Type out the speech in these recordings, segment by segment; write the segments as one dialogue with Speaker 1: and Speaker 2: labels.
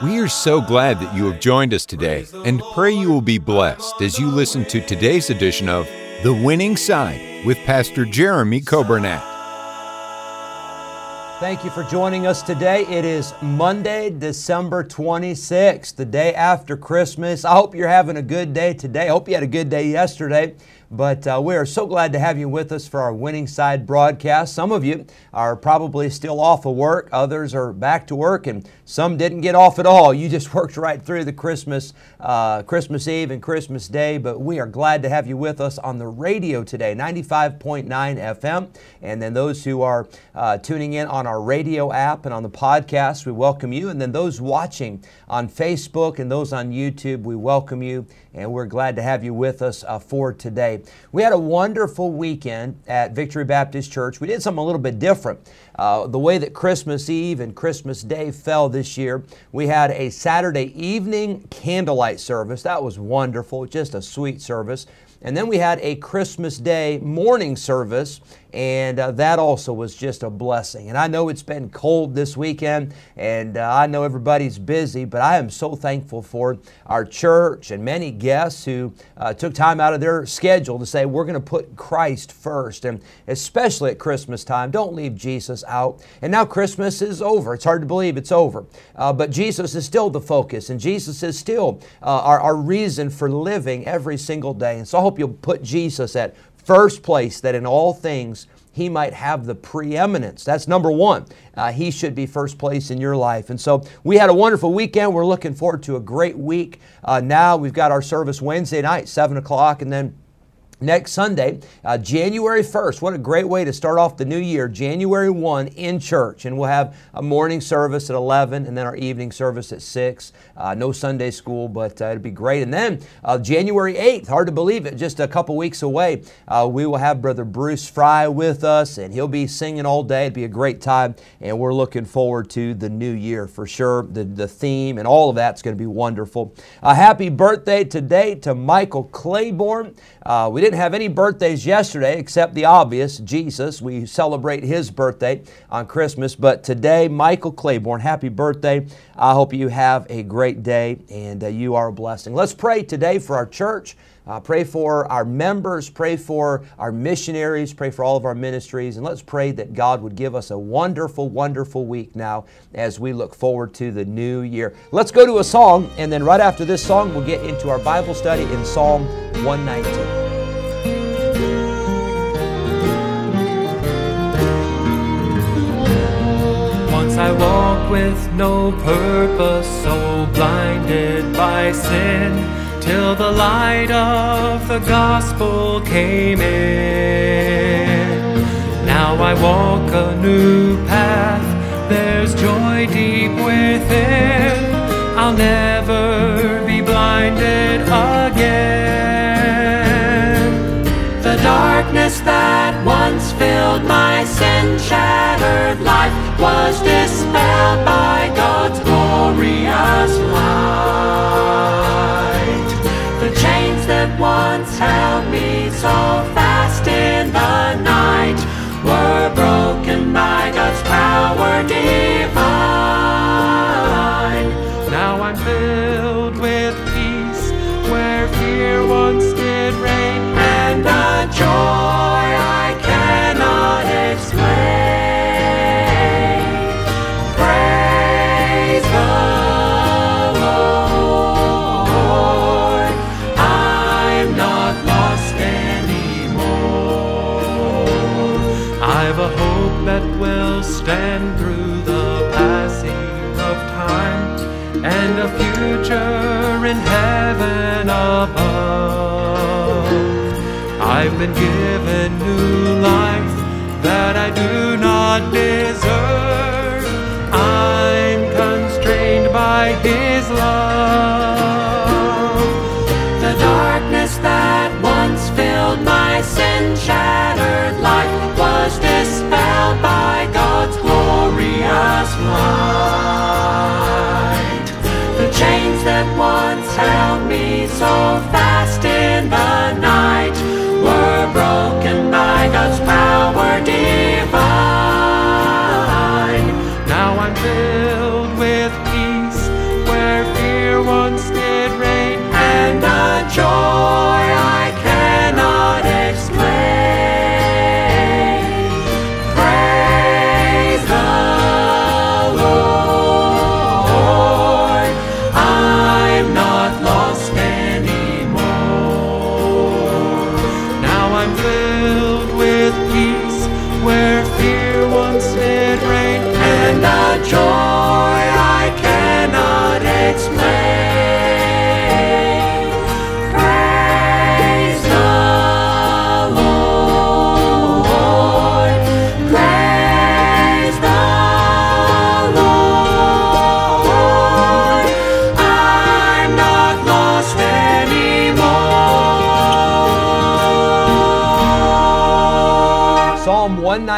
Speaker 1: We are so glad that you have joined us today and pray you will be blessed as you listen to today's edition of The Winning Side with Pastor Jeremy Coburnett.
Speaker 2: Thank you for joining us today. It is Monday, December 26th, the day after Christmas. I hope you're having a good day today. I hope you had a good day yesterday. But uh, we are so glad to have you with us for our Winning Side broadcast. Some of you are probably still off of work, others are back to work, and some didn't get off at all. You just worked right through the Christmas, uh, Christmas Eve and Christmas Day. But we are glad to have you with us on the radio today, 95.9 FM. And then those who are uh, tuning in on our radio app and on the podcast, we welcome you. And then those watching on Facebook and those on YouTube, we welcome you. And we're glad to have you with us uh, for today. We had a wonderful weekend at Victory Baptist Church. We did something a little bit different. Uh, the way that Christmas Eve and Christmas Day fell this year, we had a Saturday evening candlelight service. That was wonderful, just a sweet service. And then we had a Christmas Day morning service and uh, that also was just a blessing. And I know it's been cold this weekend, and uh, I know everybody's busy, but I am so thankful for our church and many guests who uh, took time out of their schedule to say, We're going to put Christ first, and especially at Christmas time, don't leave Jesus out. And now Christmas is over. It's hard to believe it's over, uh, but Jesus is still the focus, and Jesus is still uh, our, our reason for living every single day. And so hope you'll put Jesus at first place, that in all things he might have the preeminence. That's number one. Uh, he should be first place in your life. And so we had a wonderful weekend. We're looking forward to a great week. Uh, now we've got our service Wednesday night, 7 o'clock, and then next Sunday, uh, January 1st. What a great way to start off the new year, January 1 in church. And we'll have a morning service at 11 and then our evening service at 6. Uh, no Sunday school, but uh, it'll be great. And then uh, January 8th, hard to believe it, just a couple weeks away, uh, we will have Brother Bruce Fry with us and he'll be singing all day. It'll be a great time. And we're looking forward to the new year for sure. The, the theme and all of that's going to be wonderful. A happy birthday today to Michael Claiborne. Uh, we didn't have any birthdays yesterday except the obvious, Jesus. We celebrate his birthday on Christmas. But today, Michael Claiborne, happy birthday. I hope you have a great day and uh, you are a blessing. Let's pray today for our church. Uh, pray for our members, pray for our missionaries, pray for all of our ministries, and let's pray that God would give us a wonderful, wonderful week now as we look forward to the new year. Let's go to a song, and then right after this song, we'll get into our Bible study in Psalm 119.
Speaker 3: With no purpose, so blinded by sin, till the light of the gospel came in. Now I walk a new path, there's joy deep within. I'll never be blinded again. The darkness that once filled my sin life was dispelled by God's glorious light. Been given new life that I do not deserve. I'm constrained by His love.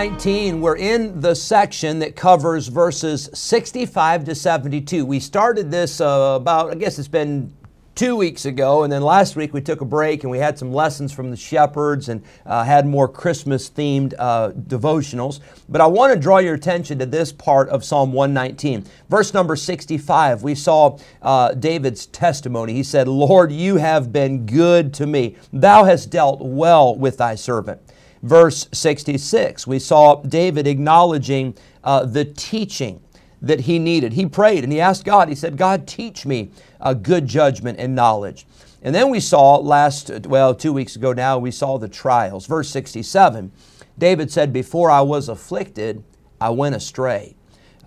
Speaker 2: 19, we're in the section that covers verses 65 to 72. We started this uh, about, I guess it's been two weeks ago, and then last week we took a break and we had some lessons from the shepherds and uh, had more Christmas themed uh, devotionals. But I want to draw your attention to this part of Psalm 119. Verse number 65, we saw uh, David's testimony. He said, Lord, you have been good to me. Thou hast dealt well with thy servant verse 66. We saw David acknowledging uh, the teaching that he needed. He prayed and he asked God, he said, God, teach me a good judgment and knowledge. And then we saw last, well, two weeks ago now, we saw the trials. Verse 67, David said, Before I was afflicted, I went astray.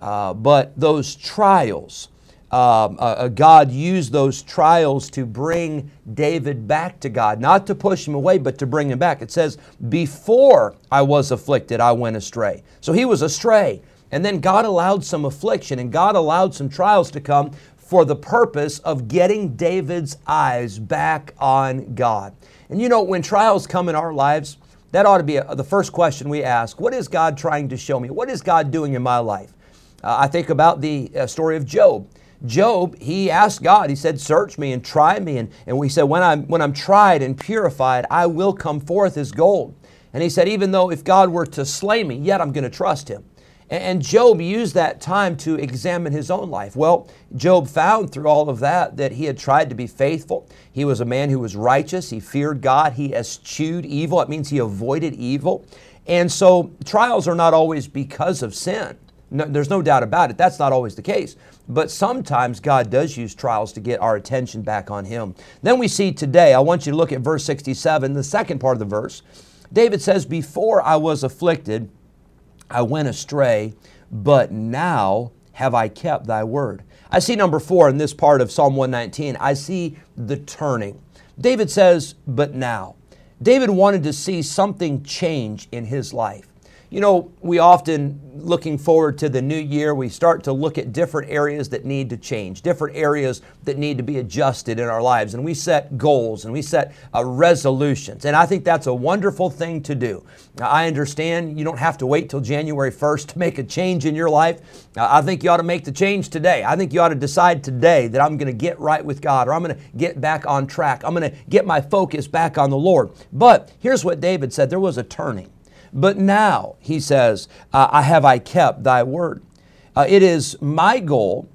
Speaker 2: Uh, but those trials, um, uh, God used those trials to bring David back to God, not to push him away, but to bring him back. It says, Before I was afflicted, I went astray. So he was astray. And then God allowed some affliction and God allowed some trials to come for the purpose of getting David's eyes back on God. And you know, when trials come in our lives, that ought to be a, the first question we ask What is God trying to show me? What is God doing in my life? Uh, I think about the uh, story of Job. Job, he asked God, he said, Search me and try me. And, and we said, when I'm, when I'm tried and purified, I will come forth as gold. And he said, Even though if God were to slay me, yet I'm going to trust him. And Job used that time to examine his own life. Well, Job found through all of that that he had tried to be faithful. He was a man who was righteous. He feared God. He eschewed evil. It means he avoided evil. And so trials are not always because of sin. No, there's no doubt about it. That's not always the case. But sometimes God does use trials to get our attention back on Him. Then we see today, I want you to look at verse 67, the second part of the verse. David says, Before I was afflicted, I went astray, but now have I kept thy word. I see number four in this part of Psalm 119. I see the turning. David says, but now. David wanted to see something change in his life. You know, we often, looking forward to the new year, we start to look at different areas that need to change, different areas that need to be adjusted in our lives. And we set goals and we set uh, resolutions. And I think that's a wonderful thing to do. Now, I understand you don't have to wait till January 1st to make a change in your life. Uh, I think you ought to make the change today. I think you ought to decide today that I'm going to get right with God or I'm going to get back on track. I'm going to get my focus back on the Lord. But here's what David said there was a turning. But now, he says, uh, I have I kept thy word. Uh, it is my goal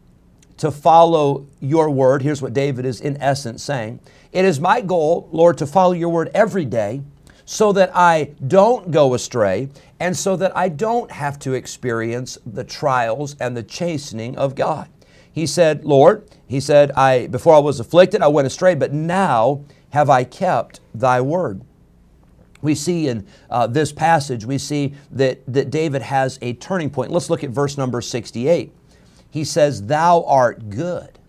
Speaker 2: to follow your word. Here's what David is in essence saying. It is my goal, Lord, to follow your word every day so that I don't go astray and so that I don't have to experience the trials and the chastening of God. He said, Lord, he said, I before I was afflicted, I went astray, but now have I kept thy word we see in uh, this passage, we see that, that David has a turning point. Let's look at verse number 68. He says, Thou art good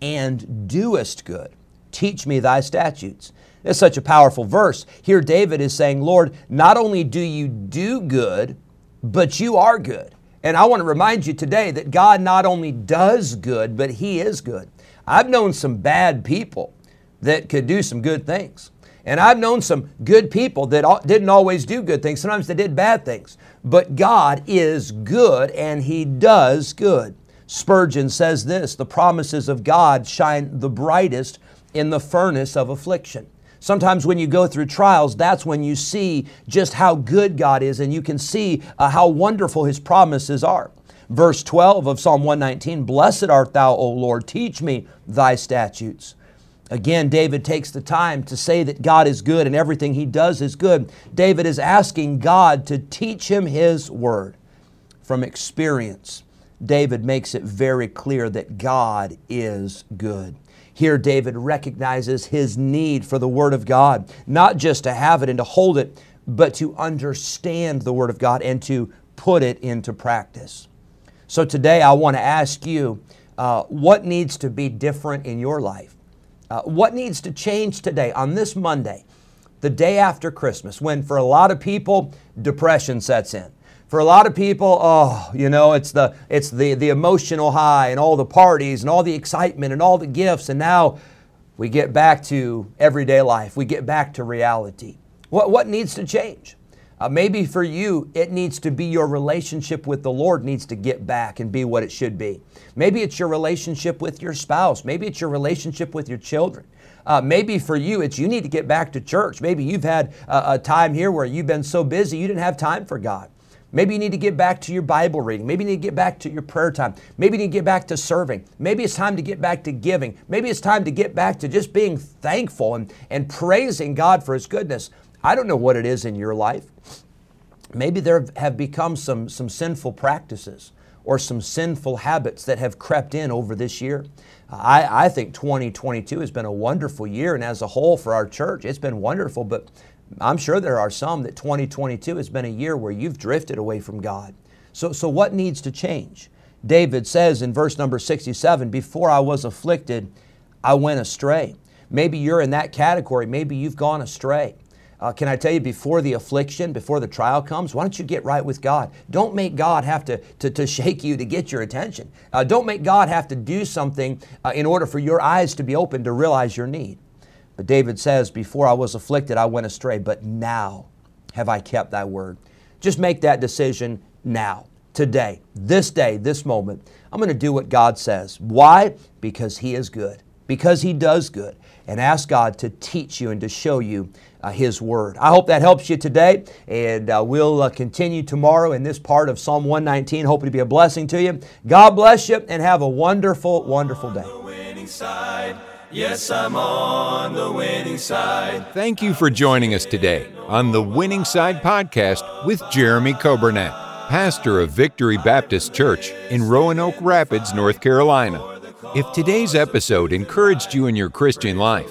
Speaker 2: and doest good. Teach me thy statutes. It's such a powerful verse. Here, David is saying, Lord, not only do you do good, but you are good. And I want to remind you today that God not only does good, but He is good. I've known some bad people that could do some good things. And I've known some good people that didn't always do good things. Sometimes they did bad things. But God is good and He does good. Spurgeon says this the promises of God shine the brightest in the furnace of affliction. Sometimes when you go through trials, that's when you see just how good God is and you can see uh, how wonderful His promises are. Verse 12 of Psalm 119 Blessed art thou, O Lord, teach me thy statutes. Again, David takes the time to say that God is good and everything he does is good. David is asking God to teach him his word. From experience, David makes it very clear that God is good. Here, David recognizes his need for the Word of God, not just to have it and to hold it, but to understand the Word of God and to put it into practice. So today I want to ask you uh, what needs to be different in your life? Uh, what needs to change today on this Monday, the day after Christmas, when for a lot of people, depression sets in? For a lot of people, oh, you know, it's the it's the the emotional high and all the parties and all the excitement and all the gifts, and now we get back to everyday life. We get back to reality. What what needs to change? Uh, maybe for you, it needs to be your relationship with the Lord needs to get back and be what it should be. Maybe it's your relationship with your spouse. Maybe it's your relationship with your children. Uh, maybe for you, it's you need to get back to church. Maybe you've had a, a time here where you've been so busy you didn't have time for God. Maybe you need to get back to your Bible reading. Maybe you need to get back to your prayer time. Maybe you need to get back to serving. Maybe it's time to get back to giving. Maybe it's time to get back to just being thankful and, and praising God for His goodness. I don't know what it is in your life. Maybe there have become some, some sinful practices or some sinful habits that have crept in over this year. I, I think 2022 has been a wonderful year, and as a whole for our church, it's been wonderful. But I'm sure there are some that 2022 has been a year where you've drifted away from God. So, so what needs to change? David says in verse number 67 Before I was afflicted, I went astray. Maybe you're in that category. Maybe you've gone astray. Uh, can I tell you, before the affliction, before the trial comes, why don't you get right with God? Don't make God have to, to, to shake you to get your attention. Uh, don't make God have to do something uh, in order for your eyes to be open to realize your need. But David says, Before I was afflicted, I went astray, but now have I kept thy word. Just make that decision now, today, this day, this moment. I'm going to do what God says. Why? Because He is good, because He does good. And ask God to teach you and to show you uh, His Word. I hope that helps you today, and uh, we'll uh, continue tomorrow in this part of Psalm 119. Hoping to be a blessing to you. God bless you, and have a wonderful, wonderful day.
Speaker 1: Yes, I'm on the winning side. Thank you for joining us today on the Winning Side Podcast with Jeremy Coburnett, pastor of Victory Baptist Church in Roanoke Rapids, North Carolina. If today's episode encouraged you in your Christian life,